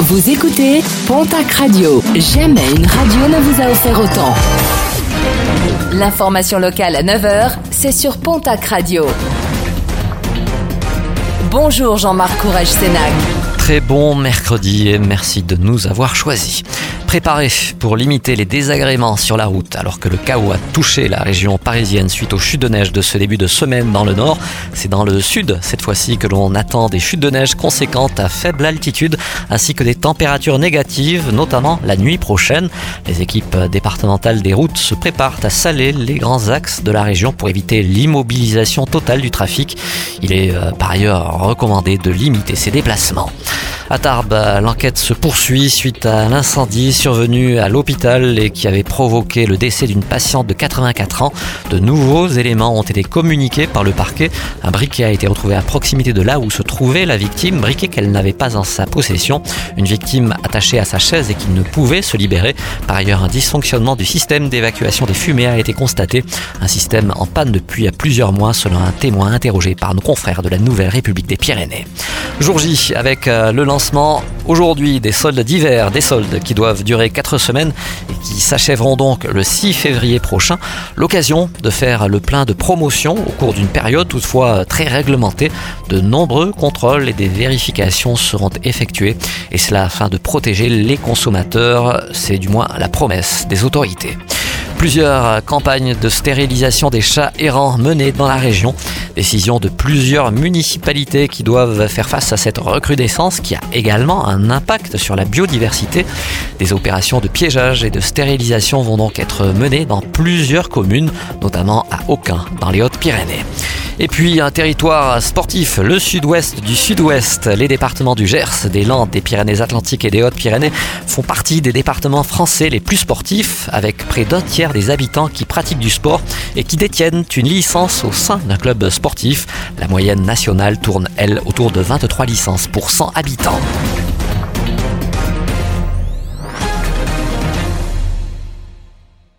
Vous écoutez Pontac Radio. Jamais une radio ne vous a offert autant. L'information locale à 9h, c'est sur Pontac Radio. Bonjour Jean-Marc Courage Sénac. Très bon mercredi et merci de nous avoir choisis préparé pour limiter les désagréments sur la route alors que le chaos a touché la région parisienne suite aux chutes de neige de ce début de semaine dans le nord. C'est dans le sud cette fois-ci que l'on attend des chutes de neige conséquentes à faible altitude ainsi que des températures négatives, notamment la nuit prochaine. Les équipes départementales des routes se préparent à saler les grands axes de la région pour éviter l'immobilisation totale du trafic. Il est euh, par ailleurs recommandé de limiter ses déplacements. À Tarbes, l'enquête se poursuit suite à l'incendie survenu à l'hôpital et qui avait provoqué le décès d'une patiente de 84 ans. De nouveaux éléments ont été communiqués par le parquet. Un briquet a été retrouvé à proximité de là où se trouvait la victime, briquet qu'elle n'avait pas en sa possession. Une victime attachée à sa chaise et qui ne pouvait se libérer. Par ailleurs, un dysfonctionnement du système d'évacuation des fumées a été constaté. Un système en panne depuis plusieurs mois selon un témoin interrogé par nos confrères de la Nouvelle République des Pyrénées. Jour J avec euh, le lancement aujourd'hui des soldes d'hiver, des soldes qui doivent durer 4 semaines et qui s'achèveront donc le 6 février prochain. L'occasion de faire le plein de promotions au cours d'une période toutefois très réglementée. De nombreux contrôles et des vérifications seront effectués et cela afin de protéger les consommateurs. C'est du moins la promesse des autorités. Plusieurs campagnes de stérilisation des chats errants menées dans la région. Décision de plusieurs municipalités qui doivent faire face à cette recrudescence qui a également un impact sur la biodiversité. Des opérations de piégeage et de stérilisation vont donc être menées dans plusieurs communes, notamment à Aucun, dans les Hautes-Pyrénées. Et puis un territoire sportif, le sud-ouest du sud-ouest. Les départements du Gers, des Landes, des Pyrénées-Atlantiques et des Hautes-Pyrénées font partie des départements français les plus sportifs, avec près d'un tiers des habitants qui pratiquent du sport et qui détiennent une licence au sein d'un club sportif. La moyenne nationale tourne, elle, autour de 23 licences pour 100 habitants.